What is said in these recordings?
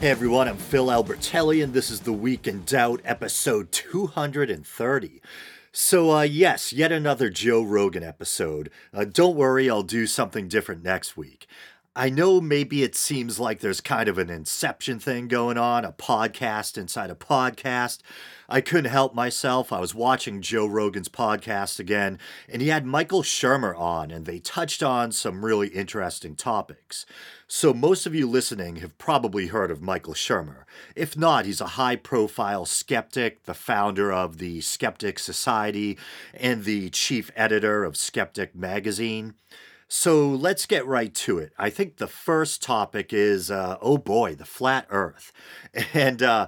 Hey everyone, I'm Phil Albertelli, and this is the Weekend Doubt, episode 230. So, uh, yes, yet another Joe Rogan episode. Uh, don't worry, I'll do something different next week. I know maybe it seems like there's kind of an inception thing going on, a podcast inside a podcast. I couldn't help myself. I was watching Joe Rogan's podcast again, and he had Michael Shermer on, and they touched on some really interesting topics. So, most of you listening have probably heard of Michael Shermer. If not, he's a high profile skeptic, the founder of the Skeptic Society, and the chief editor of Skeptic Magazine. So let's get right to it. I think the first topic is, uh, oh boy, the flat Earth. And uh,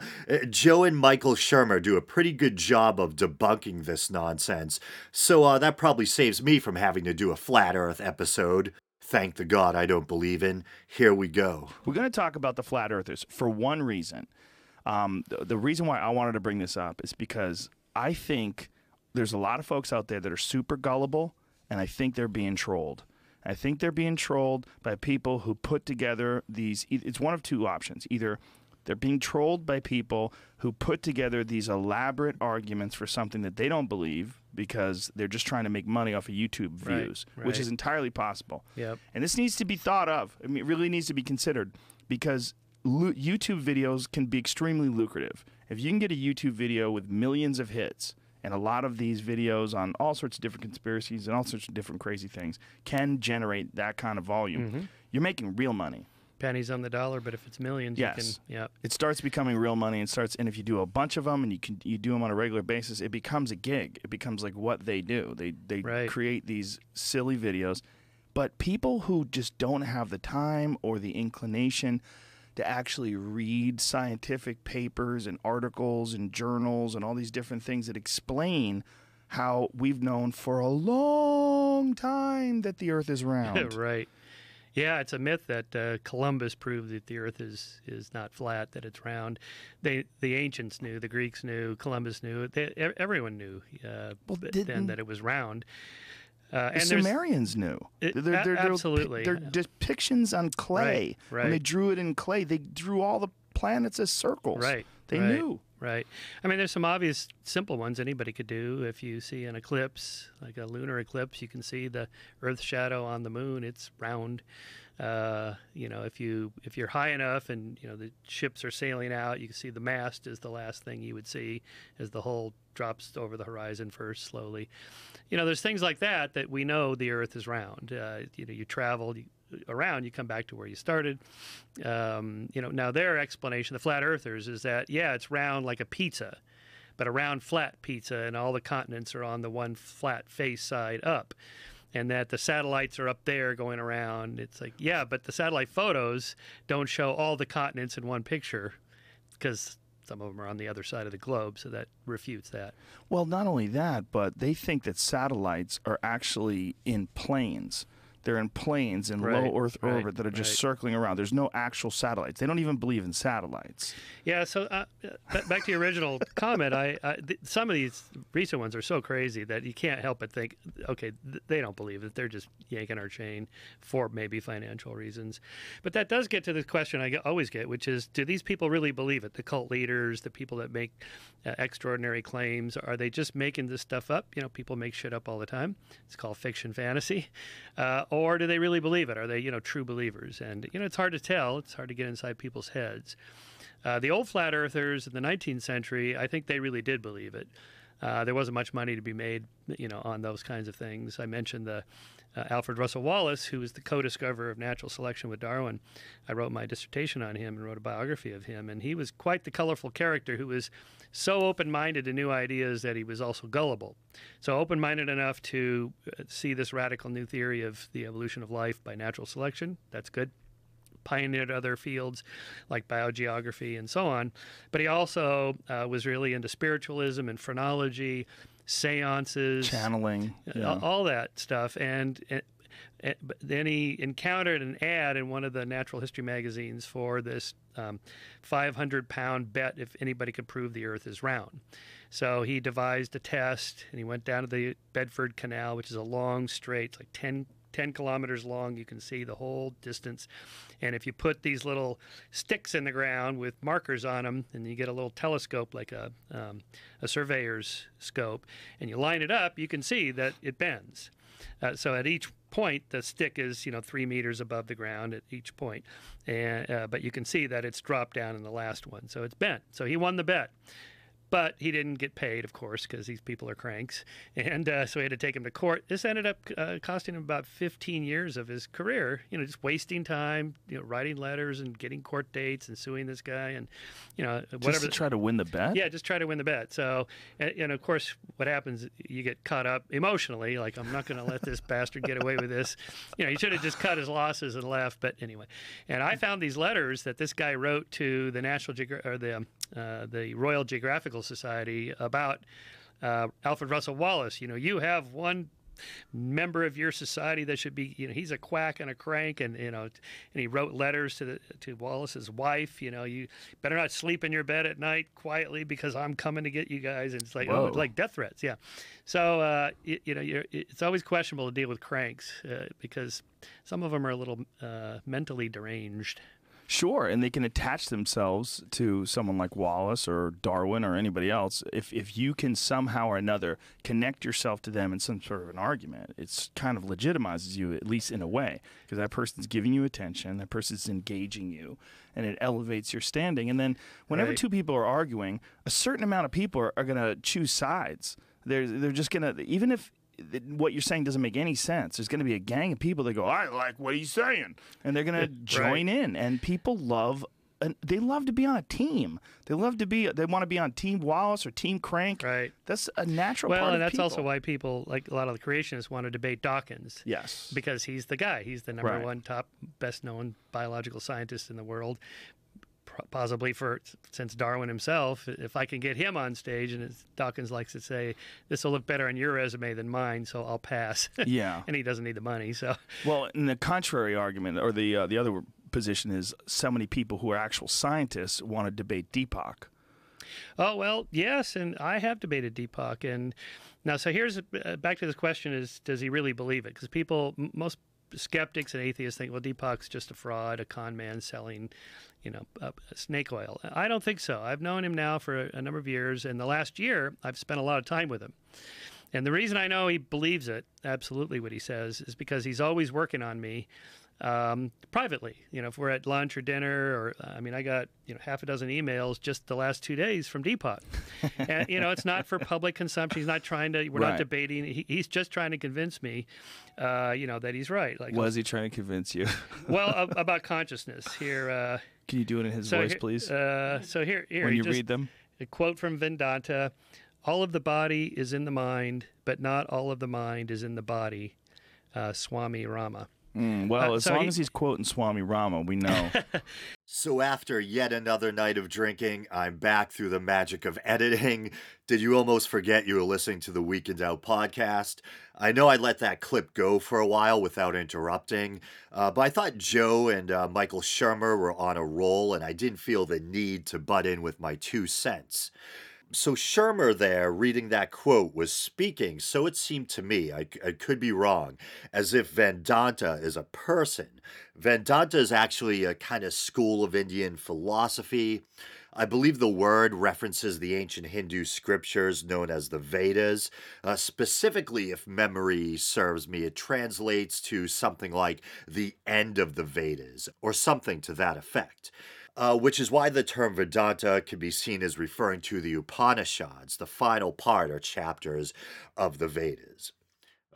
Joe and Michael Shermer do a pretty good job of debunking this nonsense. So uh, that probably saves me from having to do a flat Earth episode. Thank the God I don't believe in. Here we go. We're going to talk about the flat earthers for one reason. Um, the, the reason why I wanted to bring this up is because I think there's a lot of folks out there that are super gullible, and I think they're being trolled. I think they're being trolled by people who put together these. It's one of two options. Either they're being trolled by people who put together these elaborate arguments for something that they don't believe because they're just trying to make money off of YouTube views, right. which is entirely possible. Yep. And this needs to be thought of. I mean, it really needs to be considered because YouTube videos can be extremely lucrative. If you can get a YouTube video with millions of hits, and a lot of these videos on all sorts of different conspiracies and all sorts of different crazy things can generate that kind of volume. Mm-hmm. You're making real money. Pennies on the dollar, but if it's millions, Yes. you can. Yeah. It starts becoming real money and starts and if you do a bunch of them and you can you do them on a regular basis, it becomes a gig. It becomes like what they do. They they Right. create these silly videos. But people who just don't have the time or the inclination to actually read scientific papers and articles and journals and all these different things that explain how we've known for a long time that the earth is round. right. Yeah, it's a myth that uh, Columbus proved that the Earth is, is not flat, that it's round. They the ancients knew, the Greeks knew, Columbus knew, they, everyone knew uh, Well, then that it was round. Uh, The Sumerians knew. It- They're- they're- absolutely. They're depictions on clay. Right, When they drew it in clay, they drew all the planets as circles. Right. They right, knew. Right. I mean, there's some obvious simple ones anybody could do. If you see an eclipse, like a lunar eclipse, you can see the Earth shadow on the moon. It's round. Uh, you know, if you if you're high enough and you know the ships are sailing out, you can see the mast is the last thing you would see as the hull drops over the horizon first slowly. You know, there's things like that that we know the Earth is round. Uh, you know, you travel you, around, you come back to where you started. Um, you know, now their explanation, the flat earthers, is that yeah, it's round like a pizza, but a round flat pizza, and all the continents are on the one flat face side up. And that the satellites are up there going around. It's like, yeah, but the satellite photos don't show all the continents in one picture because some of them are on the other side of the globe, so that refutes that. Well, not only that, but they think that satellites are actually in planes. They're in planes in Right, low Earth right, orbit that are just right. circling around. There's no actual satellites. They don't even believe in satellites. Yeah, so uh, back to your original comment, I, I th- some of these recent ones are so crazy that you can't help but think, okay, th- they don't believe it. They're just yanking our chain for maybe financial reasons. But that does get to the question I get, always get, which is, do these people really believe it? The cult leaders, the people that make uh, extraordinary claims, are they just making this stuff up? You know, people make shit up all the time. It's called fiction fantasy, uh, or do they really believe it? Are they, you know, true believers? And you know, it's hard to tell. It's hard to get inside people's heads. Uh, the old flat earthers in the 19th century, I think they really did believe it. Uh, there wasn't much money to be made, you know, on those kinds of things. I mentioned the uh, Alfred Russel Wallace, who was the co-discoverer of natural selection with Darwin. I wrote my dissertation on him and wrote a biography of him, and he was quite the colorful character who was so open-minded to new ideas that he was also gullible. So open-minded enough to uh, see this radical new theory of the evolution of life by natural selection. That's good pioneered other fields like biogeography and so on. But he also uh, was really into spiritualism and phrenology, seances, Channeling. yeah. all that stuff. And, and, and then he encountered an ad in one of the natural history magazines for this um, 500 pound bet if anybody could prove the earth is round. So he devised a test and he went down to the Bedford Canal, which is a long, straight, like 10 10 kilometers long. You can see the whole distance. And if you put these little sticks in the ground with markers on them, and you get a little telescope like a, um, a surveyor's scope, and you line it up, you can see that it bends. Uh, so at each point, the stick is you know three meters above the ground at each point, and uh, but you can see that it's dropped down in the last one, so it's bent. So he won the bet. But he didn't get paid, of course, because these people are cranks. And uh, so we had to take him to court. This ended up uh, costing him about 15 years of his career, you know, just wasting time, you know, writing letters and getting court dates and suing this guy and, you know, whatever. Just to try to win the bet? Yeah, just try to win the bet. So, and, and of course, what happens, you get caught up emotionally. Like, I'm not going to let this bastard get away with this. You know, he should have just cut his losses and left. But anyway, and I found these letters that this guy wrote to the National Geog- or the uh, the Royal Geographical Society about uh, Alfred Russel Wallace. You know, you have one member of your society that should be you know he's a quack and a crank and you know and he wrote letters to the to Wallace's wife. You know you better not sleep in your bed at night quietly because I'm coming to get you guys. And it's like oh, like death threats. Yeah. So uh, you, you know you're, it's always questionable to deal with cranks uh, because some of them are a little uh, mentally deranged Sure, and they can attach themselves to someone like Wallace or Darwin or anybody else. If if you can somehow or another connect yourself to them in some sort of an argument, it's kind of legitimizes you at least in a way because that person's giving you attention, that person's engaging you, and it elevates your standing. And then whenever Right. two people are arguing, a certain amount of people are, are going to choose sides. They're they're just going to even if what you're saying doesn't make any sense. There's going to be a gang of people that go, "I like what he's saying," and they're going to join in. And people love, and they love to be on a team. They love to be. They want to be on Team Wallace or Team Crank. right That's a natural well part and that's also why people like a lot of the creationists want to debate Dawkins Yes. because he's the guy. He's the number Right. one top, best known biological scientist in the world. Possibly for since Darwin himself, if I can get him on stage, and as Dawkins likes to say, this will look better on your resume than mine, so I'll pass. Yeah. and he doesn't need the money, so Well, in the contrary argument, or the uh, the other position is, so many people who are actual scientists want to debate Deepak. Oh well, yes, and I have debated Deepak, and now so here's uh, back to this question: Is does he really believe it? Because people, m- most skeptics and atheists think, well, Deepak's just a fraud, a con man selling, you know, uh, snake oil. I don't think so. I've known him now for a, a number of years, and the last year I've spent a lot of time with him. And the reason I know he believes it, absolutely what he says, is because he's always working on me um, privately. You know, if we're at lunch or dinner, or I mean, I got you know half a dozen emails just the last two days from Deepak. and you know, it's not for public consumption. He's not trying to. We're Right. not debating. He, he's just trying to convince me, uh, you know, that he's right. Like, Was he trying to convince you? well, a- about consciousness here. Uh, Can you do it in his so voice, here- please? Uh, so here, here when you just- read them. a quote from Vedanta All of the body is in the mind, but not all of the mind is in the body. Uh, Swami Rama. Mm, well, Uh, as so long he- as he's quoting Swami Rama, we know. So, after yet another night of drinking, I'm back through the magic of editing. Did you almost forget you were listening to the Weekend Doubt podcast? I know I let that clip go for a while without interrupting, uh, but I thought Joe and uh, Michael Shermer were on a roll, and I didn't feel the need to butt in with my two cents. So Shermer there reading that quote was speaking, so it seemed to me, I, I could be wrong, as if Vedanta is a person. Vedanta is actually a kind of school of Indian philosophy. I believe the word references the ancient Hindu scriptures known as the Vedas. Uh, specifically, if memory serves me, it translates to something like the end of the Vedas, or something to that effect uh, which is why the term Vedanta can be seen as referring to the Upanishads, the final part or chapters of the Vedas.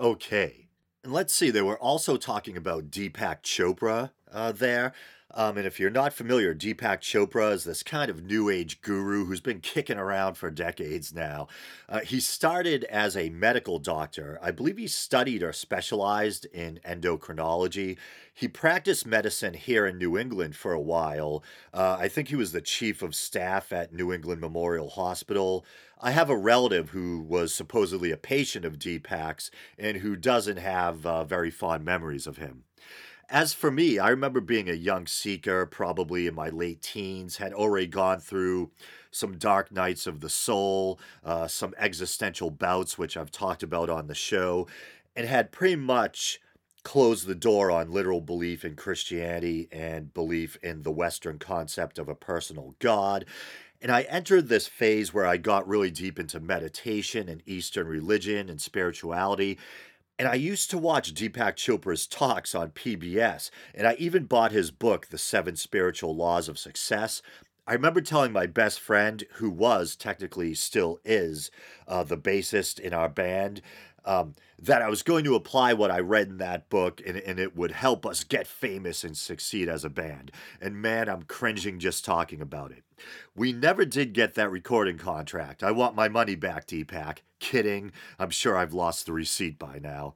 Okay, and let's see, they were also talking about Deepak Chopra uh, there. Um, and if you're not familiar, Deepak Chopra is this kind of new age guru who's been kicking around for decades now. Uh, he started as a medical doctor. I believe he studied or specialized in endocrinology. He practiced medicine here in New England for a while. Uh, I think he was the chief of staff at New England Memorial Hospital. I have a relative who was supposedly a patient of Deepak's and who doesn't have uh, very fond memories of him. As for me, I remember being a young seeker, probably in my late teens, had already gone through some dark nights of the soul, uh, some existential bouts, which I've talked about on the show, and had pretty much closed the door on literal belief in Christianity and belief in the Western concept of a personal God. And I entered this phase where I got really deep into meditation and Eastern religion and spirituality. And I used to watch Deepak Chopra's talks on PBS, and I even bought his book, The Seven Spiritual Laws of Success. I remember telling my best friend, who was technically still is uh, the bassist in our band, um, that I was going to apply what I read in that book and, and it would help us get famous and succeed as a band. And man, I'm cringing just talking about it. We never did get that recording contract. I want my money back, Deepak. Kidding. I'm sure I've lost the receipt by now.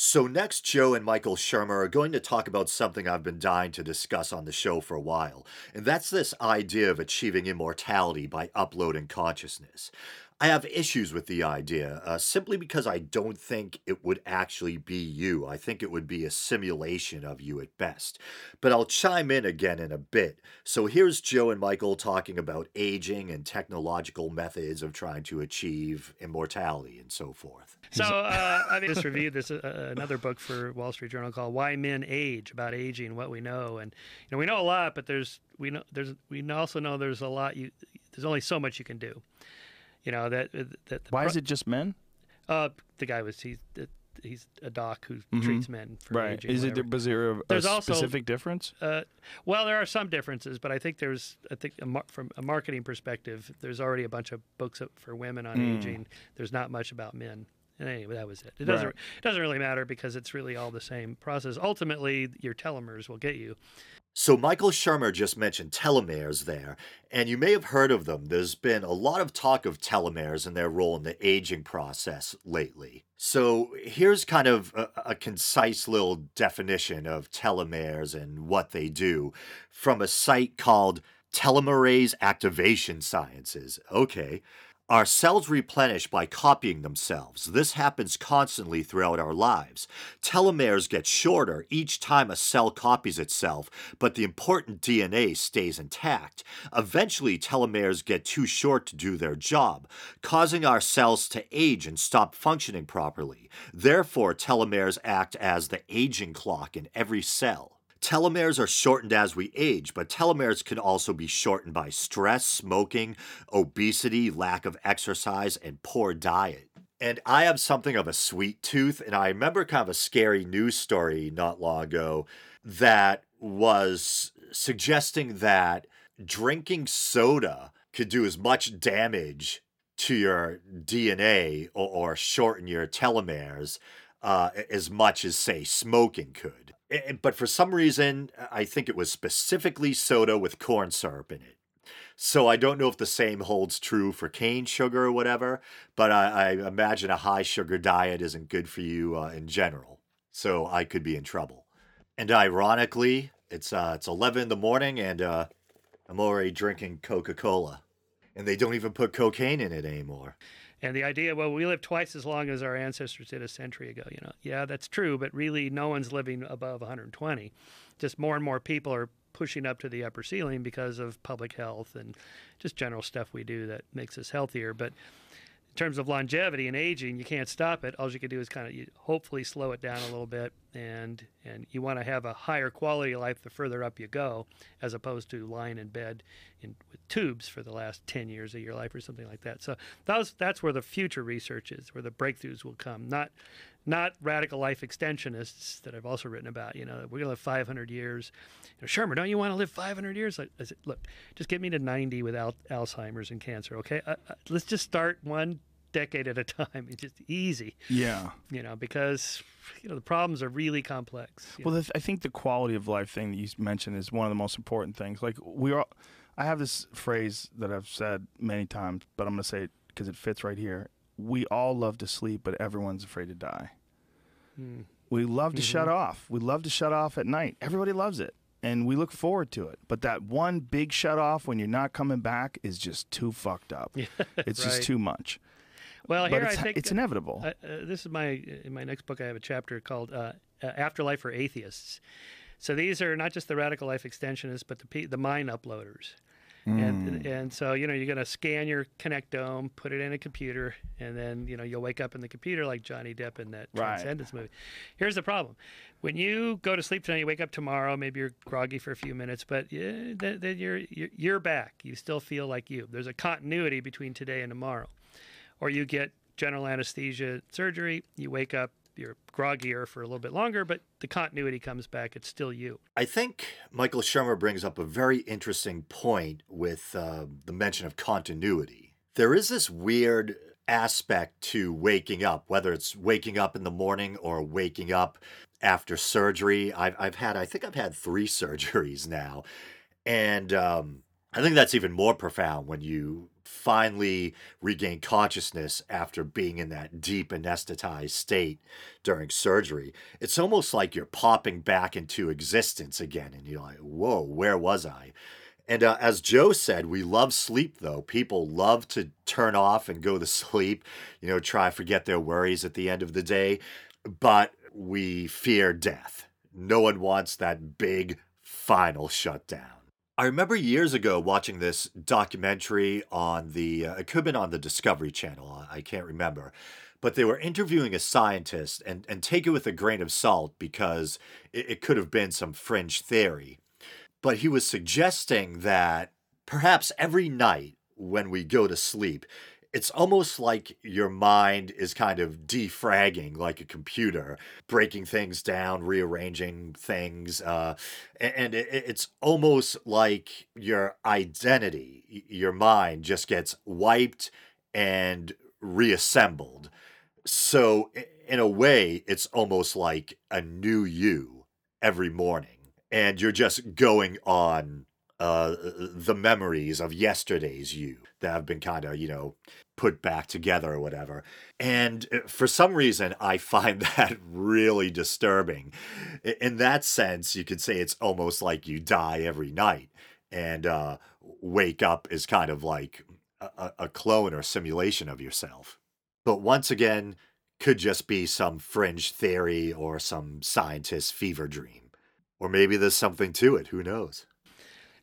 So, next, Joe and Michael Shermer are going to talk about something I've been dying to discuss on the show for a while, and that's this idea of achieving immortality by uploading consciousness. I have issues with the idea uh, simply because I don't think it would actually be you. I think it would be a simulation of you at best. But I'll chime in again in a bit. So here's Joe and Michael talking about aging and technological methods of trying to achieve immortality and so forth. So uh, I just reviewed this uh, another book for Wall Street Journal called "Why Men Age" about aging, what we know, and you know we know a lot, but there's we know there's we also know there's a lot you there's only so much you can do. You know that. that Why is it just men? Uh, the guy was he's he's a doc who mm-hmm. treats men for right. aging. Is it was there a, there's a also, specific difference? Uh, well, there are some differences, but I think there's I think a mar- from a marketing perspective, there's already a bunch of books for women on mm. aging. There's not much about men. And anyway, that was it. It doesn't right. it doesn't really matter because it's really all the same process. Ultimately, your telomeres will get you. So, Michael Shermer just mentioned telomeres there, and you may have heard of them. There's been a lot of talk of telomeres and their role in the aging process lately. So, here's kind of a, a, concise little definition of telomeres and what they do from a site called Telomerase Activation Sciences. Okay. Our cells replenish by copying themselves. This happens constantly throughout our lives. Telomeres get shorter each time a cell copies itself, but the important DNA stays intact. Eventually, telomeres get too short to do their job, causing our cells to age and stop functioning properly. Therefore, telomeres act as the aging clock in every cell. Telomeres are shortened as we age, but telomeres can also be shortened by stress, smoking, obesity, lack of exercise, and poor diet. And I have something of a sweet tooth, and I remember kind of a scary news story not long ago that was suggesting that drinking soda could do as much damage to your DNA or, or shorten your telomeres uh, as much as, say, smoking could but for some reason, I think it was specifically soda with corn syrup in it. So I don't know if the same holds true for cane sugar or whatever, but I, I imagine a high sugar diet isn't good for you uh, in general. So I could be in trouble. And ironically, it's uh, it's eleven in the morning, and uh, I'm already drinking Coca Cola, and they don't even put cocaine in it anymore. And the idea, well, we live twice as long as our ancestors did a century ago. You know, yeah, that's true, but really, no one's living above 120. Just more and more people are pushing up to the upper ceiling because of public health and just general stuff we do that makes us healthier. But terms of longevity and aging, you can't stop it. All you can do is kind of hopefully slow it down a little bit, and and you want to have a higher quality of life the further up you go, as opposed to lying in bed in, with tubes for the last ten years of your life or something like that. So that's that's where the future research is, where the breakthroughs will come. Not not radical life extensionists that I've also written about. You know, we're gonna live 500 years. You know, Shermer, don't you want to live 500 years? I, I said, look, just get me to 90 without Alzheimer's and cancer. Okay, uh, uh, let's just start one decade at a time. It's just easy. Yeah. You know, because you know the problems are really complex. Well, the, I think the quality of life thing that you mentioned is one of the most important things. Like we are, I have this phrase that I've said many times, but I'm going to say it because it fits right here. We all love to sleep, but everyone's afraid to die. Mm. We love to mm-hmm. shut off. We love to shut off at night. Everybody loves it and we look forward to it. But that one big shut off when you're not coming back is just too fucked up. it's right. just too much. Well, here it's, I think it's inevitable. Uh, uh, this is my in my next book. I have a chapter called uh, "Afterlife for Atheists." So these are not just the radical life extensionists, but the the mind uploaders. And, and so you know you're going to scan your connectome, put it in a computer, and then you know you'll wake up in the computer like Johnny Depp in that Right. Transcendence movie. Here's the problem: when you go to sleep tonight, you wake up tomorrow. Maybe you're groggy for a few minutes, but yeah, then, then you're, you're you're back. You still feel like you. There's a continuity between today and tomorrow. Or you get general anesthesia surgery. You wake up, you're groggier for a little bit longer, but the continuity comes back. It's still you. I think Michael Shermer brings up a very interesting point with uh, the mention of continuity. There is this weird aspect to waking up, whether it's waking up in the morning or waking up after surgery. I've, I've had, I think I've had three surgeries now. And um, I think that's even more profound when you finally regain consciousness after being in that deep anesthetized state during surgery. It's almost like you're popping back into existence again, and you're like, whoa, where was I? And uh, as Joe said, we love sleep though. People love to turn off and go to sleep, you know, try to forget their worries at the end of the day. But we fear death. No one wants that big final shutdown. I remember years ago watching this documentary on the, uh, it could have been on the Discovery Channel, I can't remember. But they were interviewing a scientist, and, and take it with a grain of salt because it, it could have been some fringe theory. But he was suggesting that perhaps every night when we go to sleep, it's almost like your mind is kind of defragging like a computer, breaking things down, rearranging things. Uh, and it, it- it's almost like your identity, your mind just gets wiped and reassembled. So, in a way, it's almost like a new you every morning. And you're just going on uh, the memories of yesterday's you that have been kind of, you know, put back together or whatever. And uh, for some reason, I find that really disturbing. In that sense, you could say it's almost like you die every night and uh, wake up is kind of like a, a- a clone or simulation of yourself. But once again, could just be some fringe theory or some scientist's fever dream. Or maybe there's something to it. Who knows?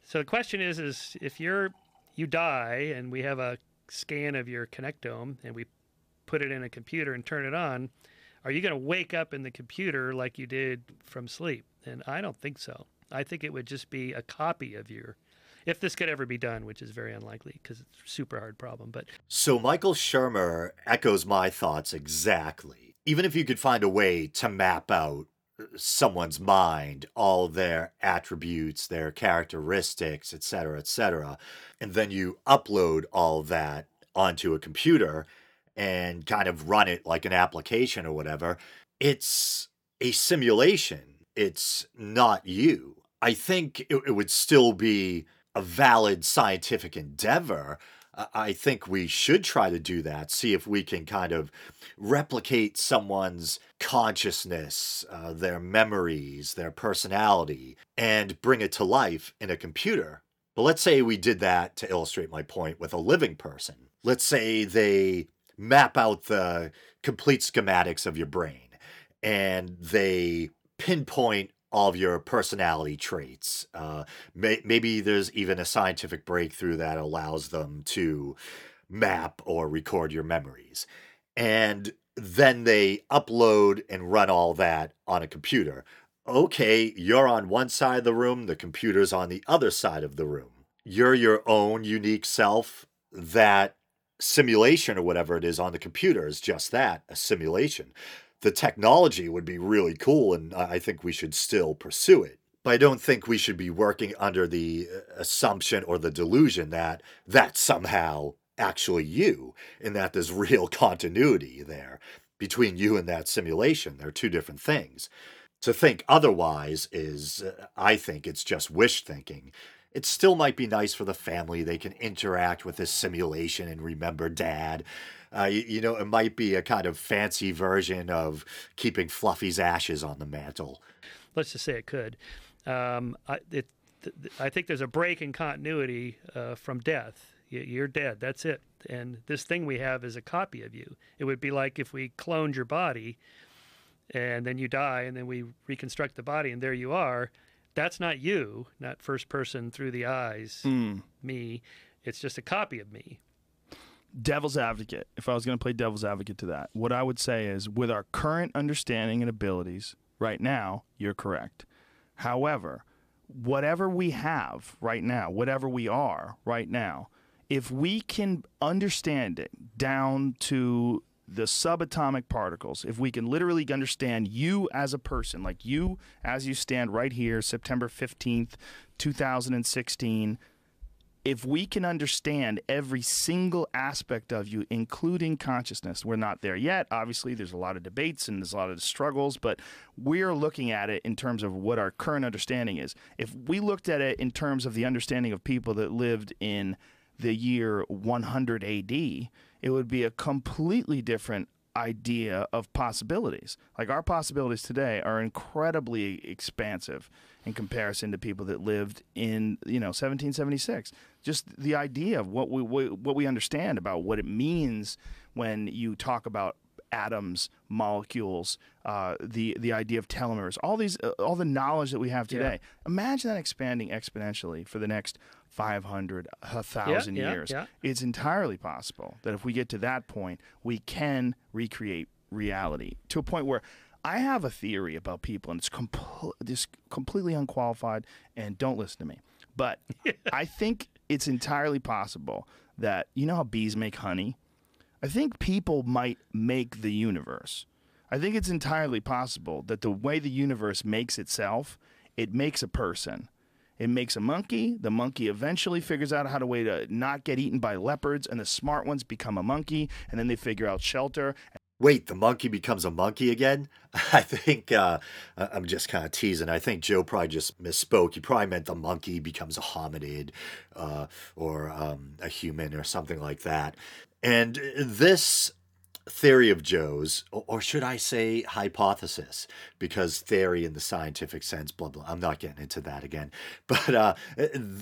So the question is, is if you're you die and we have a scan of your connectome and we put it in a computer and turn it on, are you going to wake up in the computer like you did from sleep? And I don't think so. I think it would just be a copy of your, if this could ever be done, which is very unlikely because it's a super hard problem. But So Michael Shermer echoes my thoughts exactly. Even if you could find a way to map out someone's mind, all their attributes, their characteristics, etc cetera, et cetera, and then you upload all that onto a computer and kind of run it like an application or whatever, it's a simulation. It's not you. I think it, it would still be a valid scientific endeavor. I think we should try to do that, see if we can kind of replicate someone's consciousness, uh, their memories, their personality, and bring it to life in a computer. But let's say we did that to illustrate my point with a living person. Let's say they map out the complete schematics of your brain and they pinpoint of your personality traits. Uh, may, maybe there's even a scientific breakthrough that allows them to map or record your memories. And then they upload and run all that on a computer. Okay, you're on one side of the room, the computer's on the other side of the room. You're your own unique self. That simulation or whatever it is on the computer is just that a simulation the technology would be really cool and I think we should still pursue it. But I don't think we should be working under the uh, assumption or the delusion that that's somehow actually you and that there's real continuity there between you and that simulation. They're two different things. To think otherwise is, uh, I think, it's just wish thinking. It still might be nice for the family. They can interact with this simulation and remember dad. Uh, you, you know, it might be a kind of fancy version of keeping Fluffy's ashes on the mantle. let's just say it could. Um, I, it, th- th- I think there's a break in continuity uh, from death. You're dead. That's it. And this thing we have is a copy of you. It would be like if we cloned your body, and then you die, and then we reconstruct the body, and there you are. that's not you, not first person through the eyes, Mm. me. It's just a copy of me. Devil's advocate, if I was going to play devil's advocate to that, what I would say is with our current understanding and abilities right now, you're correct. However, whatever we have right now, whatever we are right now, if we can understand it down to the subatomic particles, if we can literally understand you as a person, like you as you stand right here, September 15th, 2016, if we can understand every single aspect of you, including consciousness, we're not there yet. Obviously, there's a lot of debates and there's a lot of struggles, but we're looking at it in terms of what our current understanding is. If we looked at it in terms of the understanding of people that lived in the year 100 AD, it would be a completely different idea of possibilities. Like our possibilities today are incredibly expansive in comparison to people that lived in, you know, 1776. Just the idea of what we what we understand about what it means when you talk about atoms, molecules, uh, the the idea of telomeres, all these, uh, all the knowledge that we have today. Imagine that expanding exponentially for the next 500, a thousand yeah, years. yeah. It's entirely possible that if we get to that point, we can recreate reality to a point where. I have a theory about people, and it's compl- just completely unqualified. And don't listen to me, but I think it's entirely possible that you know how bees make honey. I think people might make the universe. I think it's entirely possible that the way the universe makes itself, it makes a person. It makes a monkey. The monkey eventually figures out how to way to not get eaten by leopards, and the smart ones become a monkey, and then they figure out shelter. Wait, the monkey becomes a monkey again? I think uh, I'm just kind of teasing. I think Joe probably just misspoke. He probably meant the monkey becomes a hominid uh, or um, a human or something like that. And this theory of Joe's, or should I say hypothesis, because theory in the scientific sense, blah blah. I'm not getting into that again, but uh,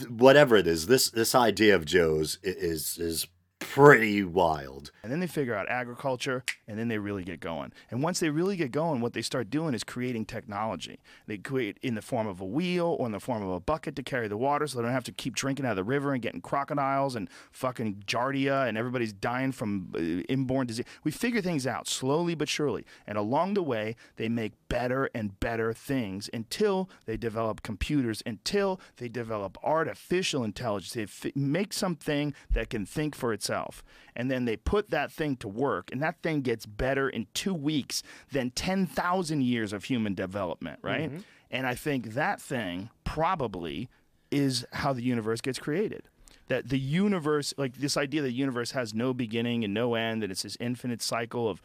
whatever it is, this this idea of Joe's is is pretty wild. And then they figure out agriculture, and then they really get going. And once they really get going, what they start doing is creating technology. They create in the form of a wheel or in the form of a bucket to carry the water so they don't have to keep drinking out of the river and getting crocodiles and fucking giardia and everybody's dying from uh, inborn disease. We figure things out slowly but surely. And along the way, they make better and better things until they develop computers, until they develop artificial intelligence. They f- make something that can think for itself. And then they put that thing to work, and that thing gets better in two weeks than 10,000 years of human development, right? And I think that thing probably is how the universe gets created. That the universe, like this idea that the universe has no beginning and no end, that it's this infinite cycle of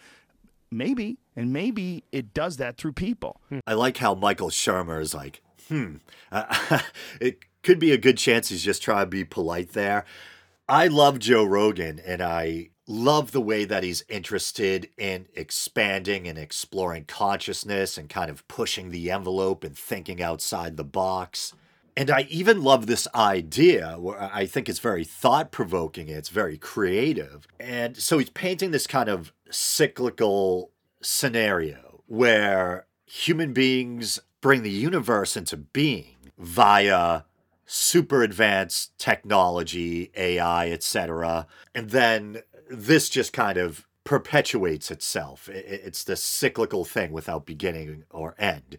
maybe, and maybe it does that through people. I like how Michael Shermer is like, hmm, uh, it could be a good chance he's just trying to be polite there. I love Joe Rogan and I love the way that he's interested in expanding and exploring consciousness and kind of pushing the envelope and thinking outside the box. And I even love this idea where I think it's very thought provoking, it's very creative. And so he's painting this kind of cyclical scenario where human beings bring the universe into being via super advanced technology, AI, etc. And then this just kind of perpetuates itself. It's this cyclical thing without beginning or end.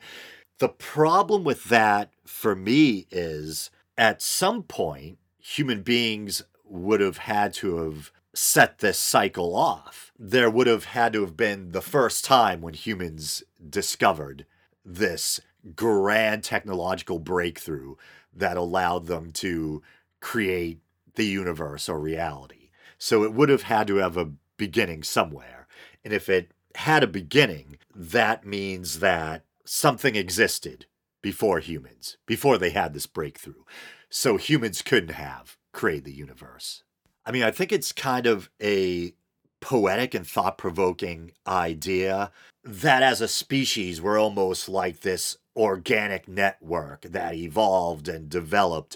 The problem with that for me is at some point, human beings would have had to have set this cycle off. There would have had to have been the first time when humans discovered this grand technological breakthrough that allowed them to create the universe or reality. So it would have had to have a beginning somewhere. And if it had a beginning, that means that something existed before humans, before they had this breakthrough. So humans couldn't have created the universe. I mean, I think it's kind of a poetic and thought provoking idea that as a species, we're almost like this organic network that evolved and developed.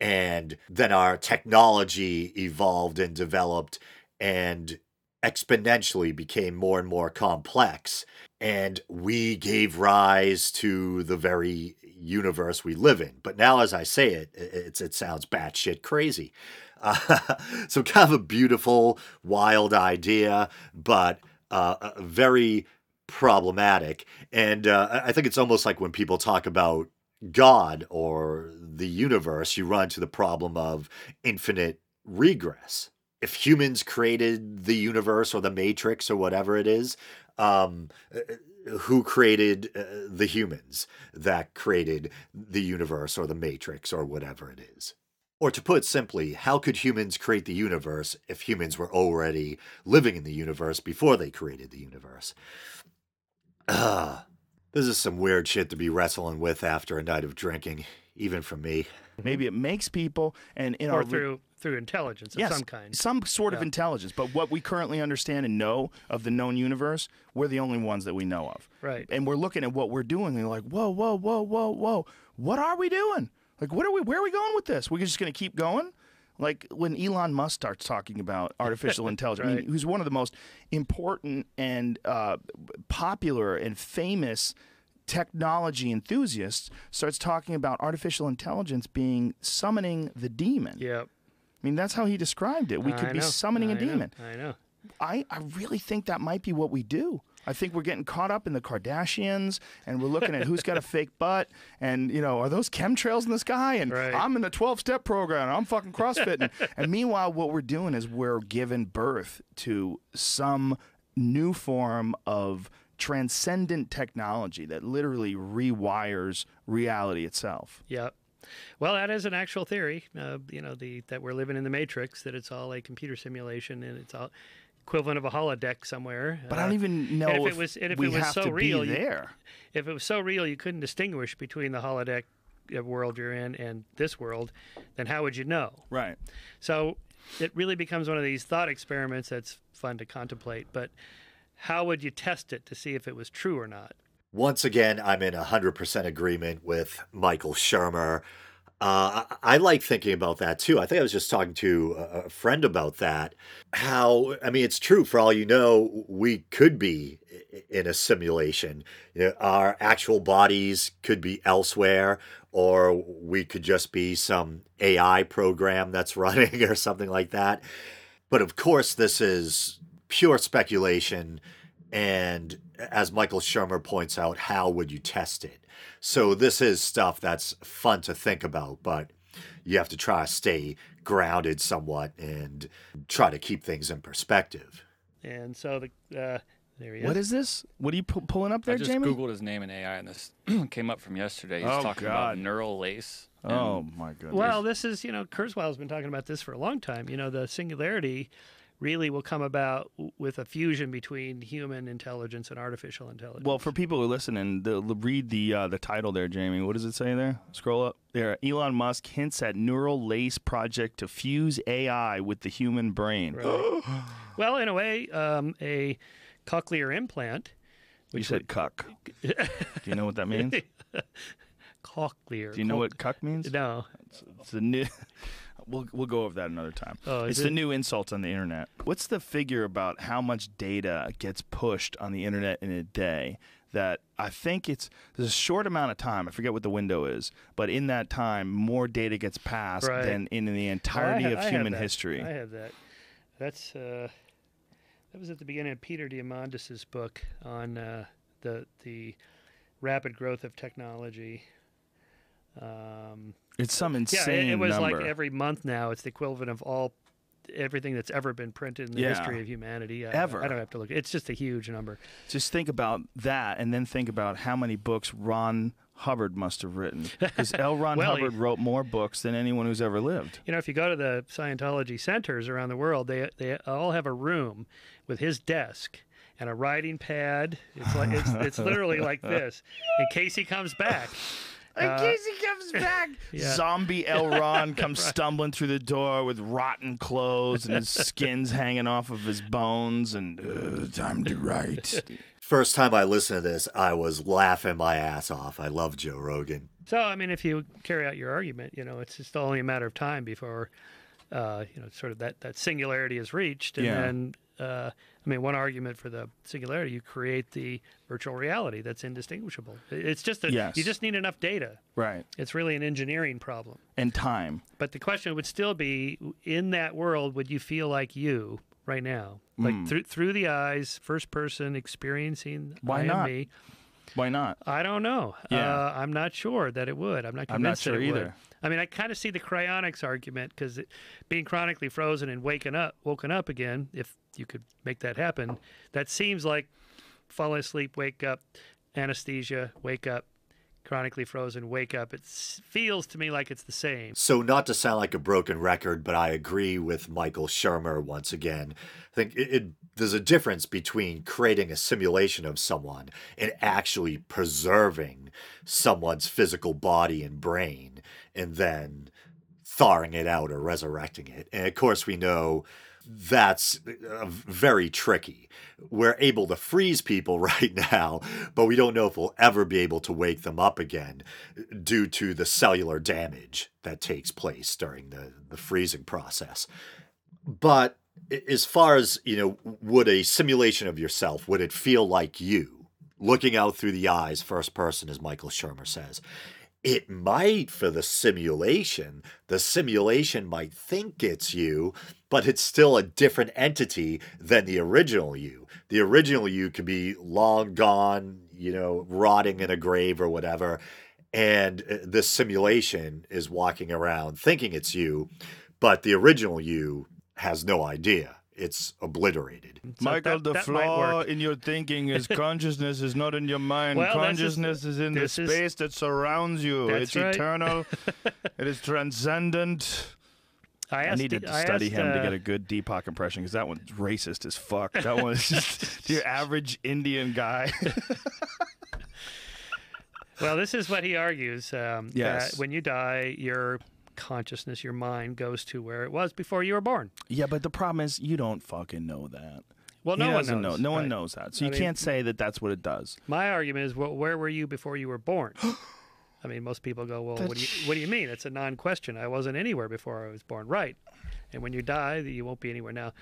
And then our technology evolved and developed and exponentially became more and more complex. And we gave rise to the very universe we live in. But now, as I say it, it's, it sounds batshit crazy. Uh, so, kind of a beautiful, wild idea, but uh, very problematic. And uh, I think it's almost like when people talk about God or the universe, you run into the problem of infinite regress. If humans created the universe or the matrix or whatever it is, um, who created uh, the humans that created the universe or the matrix or whatever it is? Or to put simply, how could humans create the universe if humans were already living in the universe before they created the universe? Ah, this is some weird shit to be wrestling with after a night of drinking, even for me. Maybe it makes people and in or our through through intelligence of yes, some kind. some sort of intelligence. But what we currently understand and know of the known universe, we're the only ones that we know of. Right. And we're looking at what we're doing, and we're like, whoa, whoa, whoa, whoa, whoa. What are we doing? Like, what are we? Where are we going with this? We're just going to keep going. Like when Elon Musk starts talking about artificial intelligence, I mean, who's one of the most important and uh, popular and famous technology enthusiasts, starts talking about artificial intelligence being summoning the demon. Yep. I mean, that's how he described it. We could be summoning a I know, demon. I know. I, I really think that might be what we do. I think we're getting caught up in the Kardashians and we're looking at who's got a fake butt and, you know, are those chemtrails in the sky? And Right. I'm in the 12 step program and I'm fucking CrossFitting. and meanwhile, what we're doing is we're giving birth to some new form of transcendent technology that literally rewires reality itself. Yep. Well, that is an actual theory. Uh, you know, the that we're living in the matrix, that it's all a computer simulation, and it's all equivalent of a holodeck somewhere. But I Uh, don't even know if if, it was- and if we it was have so to real, be you- there. if it was so real you couldn't distinguish between the holodeck uh, world you're in and this world, then how would you know? Right. So it really becomes one of these thought experiments that's fun to contemplate. But how would you test it to see if it was true or not? Once again, I'm in 100% agreement with Michael Shermer. Uh, I, I like thinking about that too. I think I was just talking to a, friend about that. How, I mean, it's true for all you know, we could be in a simulation. You know, our actual bodies could be elsewhere, or we could just be some AI program that's running or something like that. But of course, this is pure speculation. And as Michael Shermer points out, how would you test it? So this is stuff that's fun to think about, but you have to try to stay grounded somewhat and try to keep things in perspective. And so the uh, there he is. What is this? What are you pu- pulling up there, I just Jamie? googled his name in AI, and this came up from yesterday. He's Oh, talking God. about neural lace. Oh my goodness. Well, this is, you know, Kurzweil's been talking about this for a long time. You know, the singularity really will come about with a fusion between human intelligence and artificial intelligence. well, for people who are listening, the, the- read the uh, the title there, Jamie. What does it say there? Scroll up there. Elon Musk hints at neural lace project to fuse AI with the human brain. Right. well, in a way, um, a cochlear implant, You said cuck. Do you know what that means? cochlear. Do you know what cuck means? No. It's the new. We'll we'll go over that another time. Oh, it's the it? new insults on the internet. What's the figure about how much data gets pushed on the internet in a day? That I think it's there's a short amount of time. I forget what the window is, but in that time, more data gets passed Right. than in the entirety ha- of human history. I have that. That's uh, that was at the beginning of Peter Diamandis's book on uh, the the rapid growth of technology. Um, It's some yeah, insane it, it was number. like every month now. It's the equivalent of all everything that's ever been printed in the Yeah. history of humanity. I, Ever. I don't have to look. It's just a huge number. Just think about that, and then think about how many books Ron Hubbard must have written. Because L. Ron Well, he- Hubbard wrote more books than anyone who's ever lived. You know, if you go to the Scientology centers around the world, they they all have a room with his desk and a writing pad. It's like it's, it's literally like this in case he comes back. In Uh, case he comes back, yeah. zombie Elron Ron comes stumbling through the door with rotten clothes and his skin's hanging off of his bones, and uh, time to write. First time I listened to this, I was laughing my ass off. I love Joe Rogan. So, I mean, if you carry out your argument, you know, it's just only a matter of time before, uh, you know, sort of that, that singularity is reached, and Yeah. then Uh, I mean, one argument for the singularity, you create the virtual reality that's indistinguishable. It's just a, Yes. you just need enough data. Right. It's really an engineering problem. And time. But the question would still be: in that world, would you feel like you right now, like Hmm. through through the eyes, first person, experiencing Why not? me? Why not? I don't know. Yeah. Uh, I'm not sure that it would. I'm not I'm not sure that it would. either. I mean, I kind of see the cryonics argument because being cryonically frozen and waking up, woken up again, if you could make that happen, that seems like fall asleep, wake up, anesthesia, wake up, cryonically frozen, wake up. It feels to me like it's the same. So, not to sound like a broken record, but I agree with Michael Shermer once again. I think it, it, there's a difference between creating a simulation of someone and actually preserving someone's physical body and brain and then thawing it out or resurrecting it. And of course, we know that's uh, very tricky. We're able to freeze people right now, but we don't know if we'll ever be able to wake them up again due to the cellular damage that takes place during the, the freezing process. But as far as, you know, would a simulation of yourself, would it feel like you? Looking out through the eyes, first person, as Michael Shermer says. It might for the simulation. The simulation might think it's you, but it's still a different entity than the original you. The original you could be long gone, you know, rotting in a grave or whatever. And uh, this simulation is walking around thinking it's you, but the original you has no idea. It's obliterated. So Michael, that- the that flaw in your thinking is consciousness is not in your mind. Well, this is- consciousness is, in the this is- space that surrounds you. It's right. eternal. it is transcendent. I, I needed to I study asked, him to uh, get a good Deepak impression because that one's racist as fuck. That one's just your average Indian guy. Well, this is what he argues. Um, Yes. That when you die, your consciousness, your mind goes to where it was before you were born. yeah, but the problem is you don't fucking know that. Well, no one knows. know. No one knows that. So I you mean- can't say that that's what it does. My argument is, well, where were you before you were born? I mean, most people go, well, what do you what do you mean? It's a non-question. I wasn't anywhere before I was born, right? And when you die, you won't be anywhere now.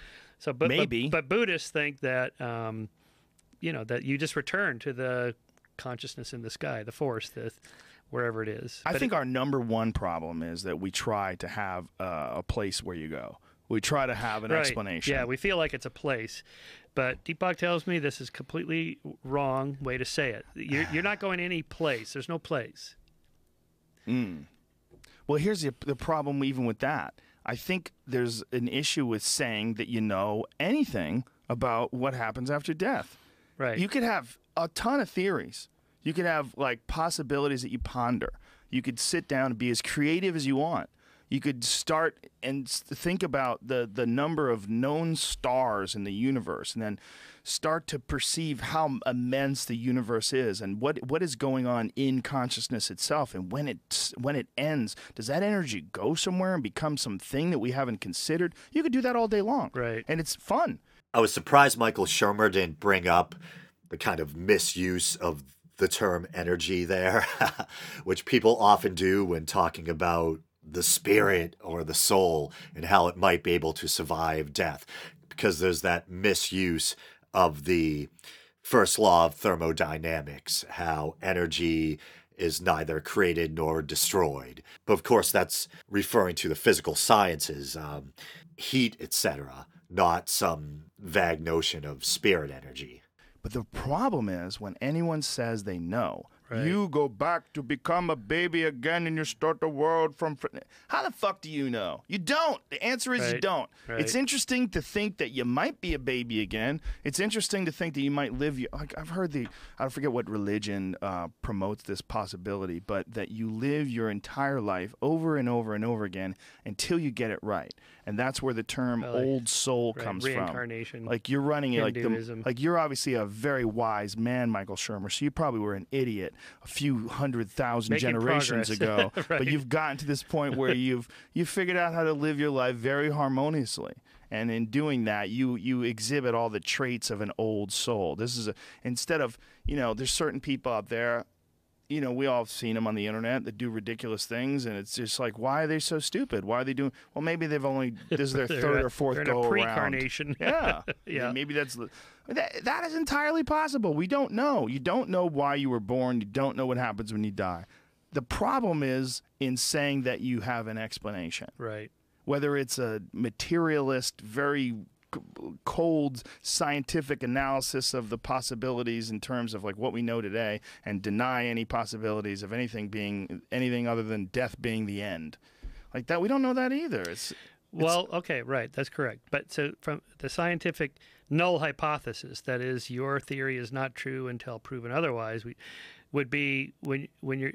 So, but but- Maybe. but, Buddhists think that, um, you know, that you just return to the consciousness in the sky, the force, the wherever it is. I But think it- our number one problem is that we try to have uh, a place where you go. We try to have an Right. explanation. Yeah, we feel like it's a place. But Deepak tells me this is completely wrong way to say it. You're, you're not going any place. There's no place. Well, here's the, the problem even with that. I think there's an issue with saying that you know anything about what happens after death. Right. You could have a ton of theories. You could have like possibilities that you ponder. You could sit down and be as creative as you want. You could start and think about the the number of known stars in the universe, and then start to perceive how immense the universe is, and what what is going on in consciousness itself. And when it when it ends, does that energy go somewhere and become something that we haven't considered? You could do that all day long, Right. And it's fun. I was surprised Michael Shermer didn't bring up the kind of misuse of the term energy there, which people often do when talking about the spirit or the soul and how it might be able to survive death, because there's that misuse of the first law of thermodynamics, how energy is neither created nor destroyed. But of course, that's referring to the physical sciences, um, heat, etc., not some vague notion of spirit energy. But the problem is when anyone says they know, Right. you go back to become a baby again and you start the world from. fr-" How the fuck do you know? You don't. The answer is you don't. Right. It's interesting to think that you might be a baby again. It's interesting to think that you might live. Like I've heard the. I forget what religion uh, promotes this possibility, but that you live your entire life over and over and over again until you get it right, and that's where the term like- "old soul" right, comes reincarnation, from. Like you're running it like the, like you're obviously a very wise man, Michael Shermer. So you probably were an idiot a few hundred thousand Making generations progress. ago, Right. but you've gotten to this point where you've you've figured out how to live your life very harmoniously. And in doing that, you you exhibit all the traits of an old soul. This is a instead of you know, there's certain people out there you know, we all have seen them on the internet that do ridiculous things, and it's just like, why are they so stupid? Why are they doing? Well, maybe they've only this is their third a- or fourth they're in a go around. pre-carnation. Yeah, Yeah. Maybe that's that, that is entirely possible. We don't know. You don't know why you were born. You don't know what happens when you die. The problem is in saying that you have an explanation Right. whether it's a materialist, very cold scientific analysis of the possibilities in terms of like what we know today and deny any possibilities of anything being anything other than death being the end. Like that we don't know that either. It's Well, okay, right, that's correct. But so from the scientific null hypothesis, that is, your theory is not true until proven otherwise, we, would be when when you're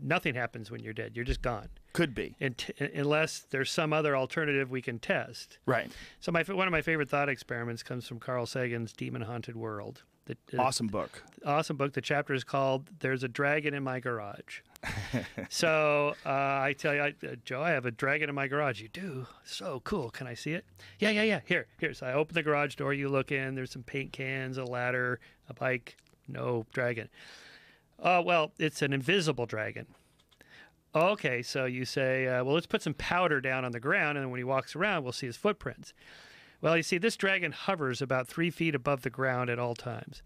nothing happens when you're dead. You're just gone, could be. and unless there's some other alternative we can test. Right. So my one of my favorite thought experiments comes from Carl Sagan's Demon Haunted World. The, uh, Awesome book. awesome book. The chapter is called "There's a Dragon in My Garage." so uh, I tell you, I, uh, Joe, I have a dragon in my garage. You do? So cool. Can I see it? Yeah, yeah, yeah. Here, here. So I open the garage door. You look in. There's some paint cans, a ladder, a bike. No dragon. Oh well, it's an invisible dragon. Okay, so you say, uh, well, let's put some powder down on the ground, and then when he walks around, we'll see his footprints. Well, you see, this dragon hovers about three feet above the ground at all times.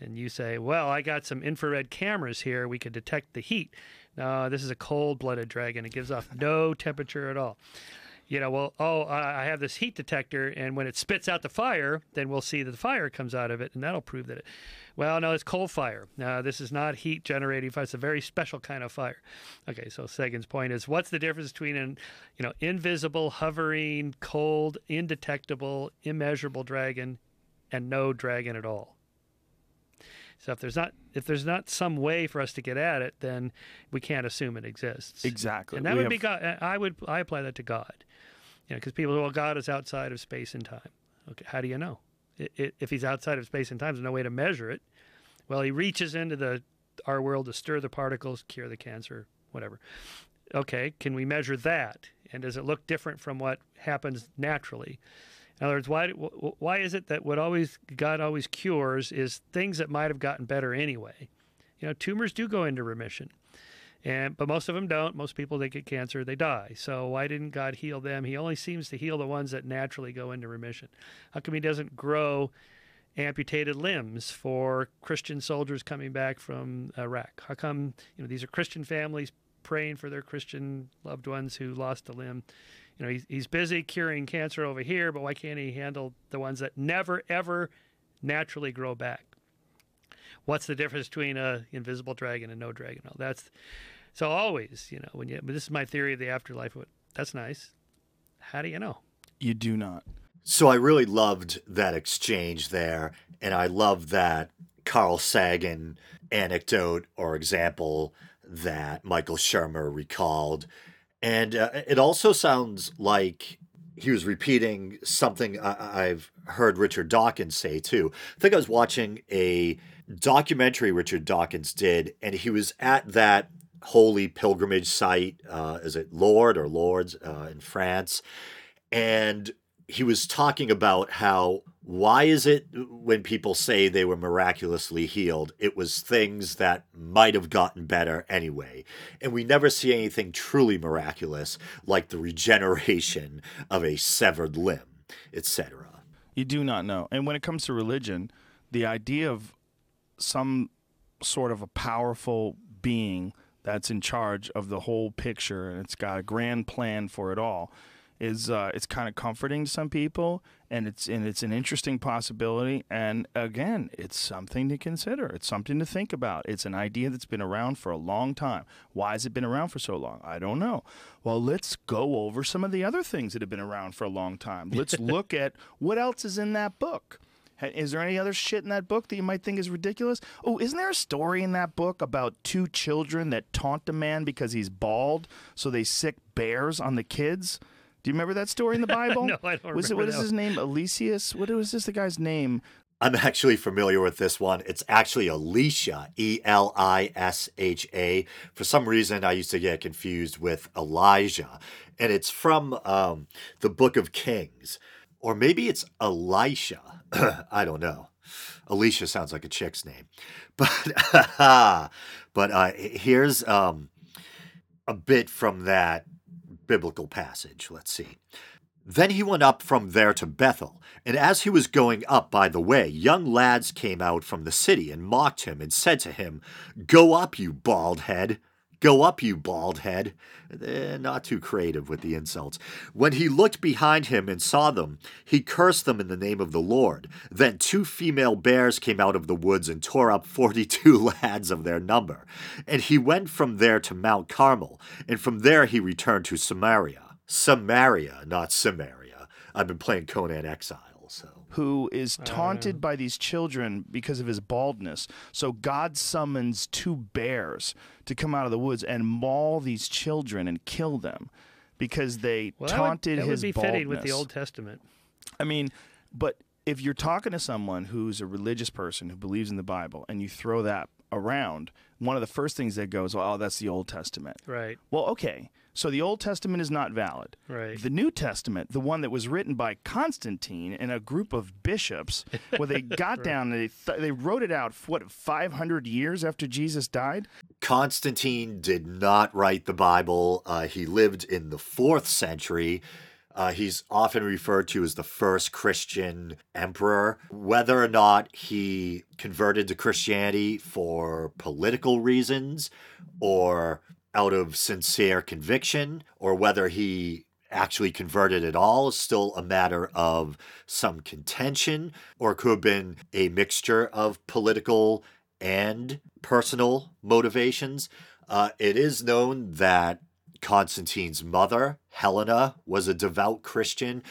And you say, well, I got some infrared cameras here. We could detect the heat. No, this is a cold blooded dragon. It gives off no temperature at all. You know, well, oh, I have this heat detector, and when it spits out the fire, then we'll see that the fire comes out of it, and that'll prove that it. Well, no, it's coal fire. No, this is not heat generating fire. It's a very special kind of fire. Okay, so Sagan's point is, what's the difference between an, you know, invisible, hovering, cold, indetectable, immeasurable dragon, and no dragon at all? So if there's not if there's not some way for us to get at it, then we can't assume it exists. Exactly. And that We would have- be God. I would I apply that to God. You know, because people say, well, God is outside of space and time. Okay, how do you know? I i if he's outside of space and time, there's no way to measure it. Well, he reaches into the our world to stir the particles, cure the cancer, whatever. Okay, can we measure that? And does it look different from what happens naturally? In other words, why why is it that what always God always cures is things that might have gotten better anyway? You know, tumors do go into remission, and but most of them don't. Most people that get cancer, they die. So why didn't God heal them? He only seems to heal the ones that naturally go into remission. How come He doesn't grow amputated limbs for Christian soldiers coming back from Iraq? How come you know these are Christian families praying for their Christian loved ones who lost a limb? You know, he's, he's busy curing cancer over here, but why can't he handle the ones that never ever naturally grow back? What's the difference between a invisible dragon and no dragon? Oh, that's so always, you know, when you. But this is my theory of the afterlife. What that's nice. How do you know? You do not. So I really loved that exchange there, and I love that Carl Sagan anecdote or example that Michael Shermer recalled. And uh, it also sounds like he was repeating something I- I've heard Richard Dawkins say too. I think I was watching a documentary Richard Dawkins did, and he was at that holy pilgrimage site. Uh, is it Lord or Lords uh, in France? And he was talking about how why is it when people say they were miraculously healed it was things that might have gotten better anyway and we never see anything truly miraculous like the regeneration of a severed limb etc You do not know. And when it comes to religion, the idea of some sort of a powerful being that's in charge of the whole picture and it's got a grand plan for it all is uh, it's kind of comforting to some people and it's and it's an interesting possibility and again it's something to consider. It's something to think about. It's an idea that's been around for a long time. Why has it been around for so long? I don't know. Well let's go over some of the other things that have been around for a long time. Let's look at what else is in that book Is there any other shit in that book that you might think is ridiculous? Oh, isn't there a story in that book about two children that taunt a man because he's bald, so they sick bears on the kids? Do you remember that story in the Bible? No, I don't Was it remember what is his name? Elysius? What was this the guy's name? i'm actually familiar with this one it's actually alicia E L I S H A. for some reason i used to get confused with elijah and it's from um, the book of kings or maybe it's elisha i don't know alicia sounds like a chick's name but But uh, here's um, a bit from that biblical passage. Let's see. Then he went up from there to Bethel, and as he was going up by the way, young lads came out from the city and mocked him and said to him, Go up, you bald head. Go up, you bald head. Eh, not too creative with the insults. When he looked behind him and saw them, he cursed them in the name of the Lord. Then two female bears came out of the woods and tore up forty two lads of their number. And he went from there to Mount Carmel, and from there he returned to Samaria. Samaria, not Samaria. I've been playing Conan Exile, so. Who is oh, taunted by these children because of his baldness. So God summons two bears to come out of the woods and maul these children and kill them because they Well, that would- taunted that would, his be baldness. fitting with the Old Testament. I mean, but if you're talking to someone who's a religious person who believes in the Bible and you throw that around, one of the first things that goes, "Oh, that's the Old Testament." Right. Well, okay. So the Old Testament is not valid. Right. The New Testament, the one that was written by Constantine and a group of bishops, where they got down and they th- they wrote it out what 500 years after Jesus died. Constantine did not write the Bible. Uh, he lived in the fourth century. Uh, he's often referred to as the first Christian emperor. Whether or not he converted to Christianity for political reasons or out of sincere conviction, or whether he actually converted at all is still a matter of some contention, or could have been a mixture of political and personal motivations. Uh, it is known that Constantine's mother, Helena, was a devout Christian,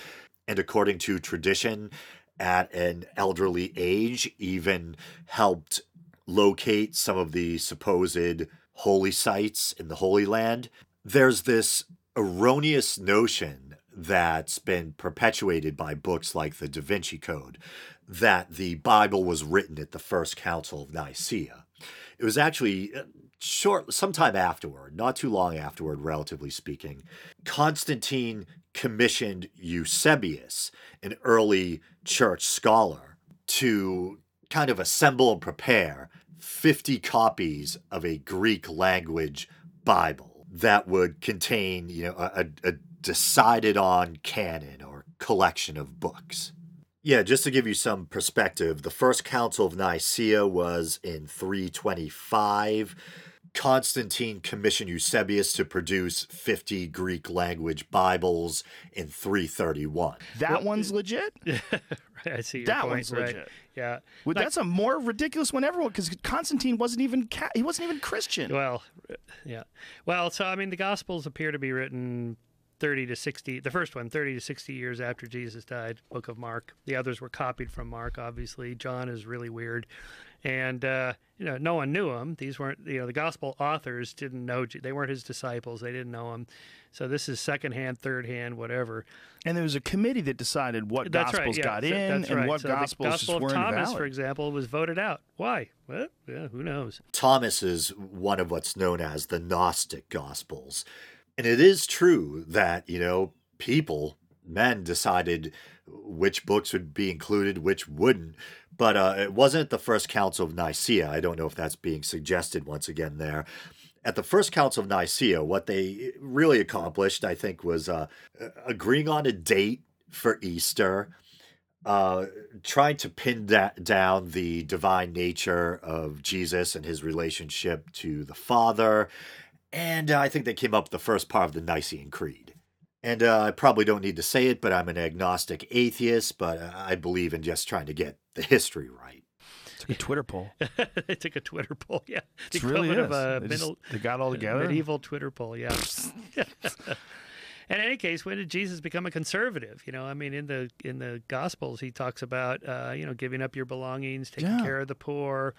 and according to tradition, at an elderly age, even helped locate some of the supposed holy sites in the Holy Land. There's this erroneous notion that's been perpetuated by books like the Da Vinci Code that the Bible was written at the First Council of Nicaea. It was actually uh, short, sometime afterward, not too long afterward, relatively speaking. Constantine commissioned Eusebius, an early church scholar, to kind of assemble and prepare 50 copies of a Greek language Bible that would contain, you know, a, a decided on canon or collection of books. Yeah, just to give you some perspective, the first Council of Nicaea was in 325. Constantine commissioned Eusebius to produce 50 Greek language Bibles in 331. That one's legit. right, I see That point. one's right. legit. Yeah. Well, Like- that's a more ridiculous one ever because Constantine wasn't even ca- he wasn't even Christian. Well, yeah. Well, so I mean, the Gospels appear to be written 30 to 60, the first one, 30 to 60 years after Jesus died, Book of Mark. The others were copied from Mark, obviously. John is really weird. And, uh, you know, no one knew him. These weren't, you know, the Gospel authors didn't know, they weren't his disciples. They didn't know him. So this is secondhand, third hand, whatever. And there was a committee that decided what That's gospels right. Yeah, got so- in that's and right. what so gospels the Gospel just of weren't Thomas, valid. for example, was voted out. Why? Well, yeah, who knows? Thomas is one of what's known as the Gnostic Gospels. And it is true that, you know, people, men, decided which books would be included, which wouldn't. But uh, it wasn't the First Council of Nicaea. I don't know if that's being suggested once again there. At the First Council of Nicaea, what they really accomplished, I think, was uh, agreeing on a date for Easter, uh, trying to pin da- down the divine nature of Jesus and his relationship to the Father. And uh, I think they came up with the first part of the Nicene Creed. And uh, I probably don't need to say it, but I'm an agnostic atheist, but uh, I believe in just trying to get the history right. Took a Twitter poll. they took a Twitter poll. Yeah, the It really is. of a They, just- they got all together. medieval Twitter poll. Yeah. In any case, when did Jesus become a conservative? You know, I mean, in the in the Gospels, he talks about uh, you know giving up your belongings, taking Yeah. care of the poor.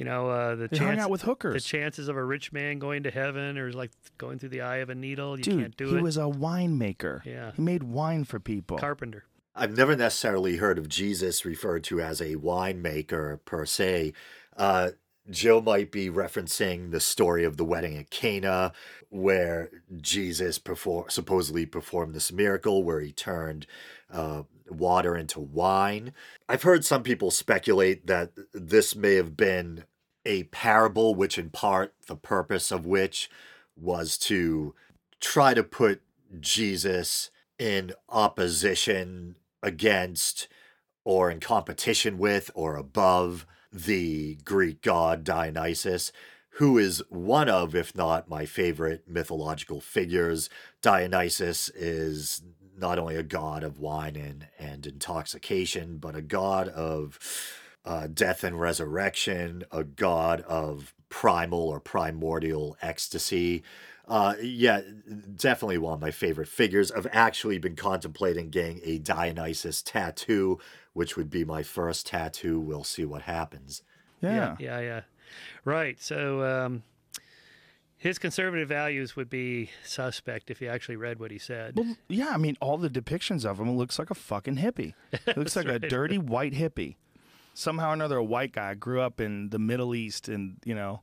You know, uh, the They hung chance out with the chances of a rich man going to heaven or like going through the eye of a needle. You Dude, can't do he it. was a winemaker. Yeah. He made wine for people. Carpenter. I've never necessarily heard of Jesus referred to as a winemaker per se. Uh, Joe might be referencing the story of the wedding at Cana, where Jesus perform- supposedly performed this miracle where he turned uh, water into wine. I've heard some people speculate that this may have been a parable, which in part the purpose of which was to try to put Jesus in opposition against or in competition with or above the Greek god Dionysus, who is one of, if not my favorite mythological figures. Dionysus is not only a god of wine and, and intoxication, but a god of uh, death and resurrection, a god of primal or primordial ecstasy. Uh, yeah, definitely one of my favorite figures. I've actually been contemplating getting a Dionysus tattoo, which would be my first tattoo. We'll see what happens. Yeah. yeah, yeah. Right. So um, his conservative values would be suspect if you actually read what he said. Well, yeah, I mean, all the depictions of him looks like a fucking hippie. It looks like a dirty white hippie. Somehow or another, a white guy grew up in the Middle East and, you know,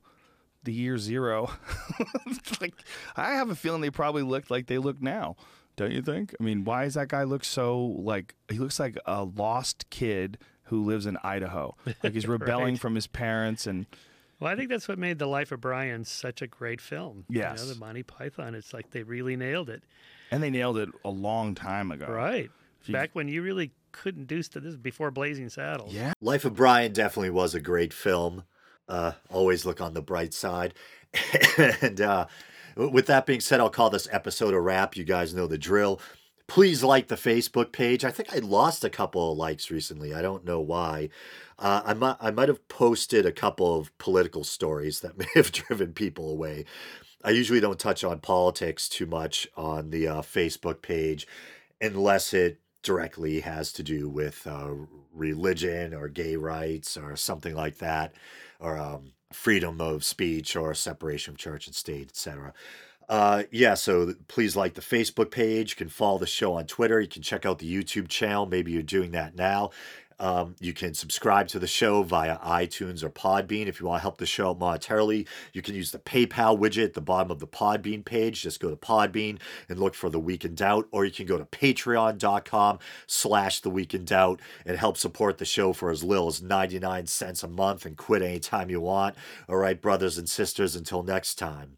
the year zero. like, I have a feeling they probably looked like they look now. Don't you think? I mean, why does that guy look so like he looks like a lost kid who lives in Idaho? Like he's rebelling Right. from his parents and Well, I think that's what made The Life of Brian such a great film. You Yes. know, the Monty Python. It's like they really nailed it. and they nailed it a long time ago. Right. you- Back when you really couldn't do this is before Blazing Saddles. Yeah. Life of Brian definitely was a great film. Uh, always look on the bright side. and uh, with that being said, I'll call this episode a wrap. You guys know the drill. Please like the Facebook page. I think I lost a couple of likes recently. I don't know why. Uh, I might I might have posted a couple of political stories that may have driven people away. I usually don't touch on politics too much on the uh, Facebook page unless it directly has to do with uh, religion or gay rights or something like that, or um, freedom of speech or separation of church and state, etc. Uh, yeah, so please like the Facebook page. You can follow the show on Twitter. You can check out the YouTube channel. Maybe you're doing that now. Um, you can subscribe to the show via iTunes or Podbean. If you want to help the show out monetarily, you can use the PayPal widget at the bottom of the Podbean page. Just go to Podbean and look for The Weekend Doubt, or you can go to patreon.com slash The Weekend Doubt and help support the show for as little as 99 cents a month and quit anytime you want. All right, brothers and sisters, until next time.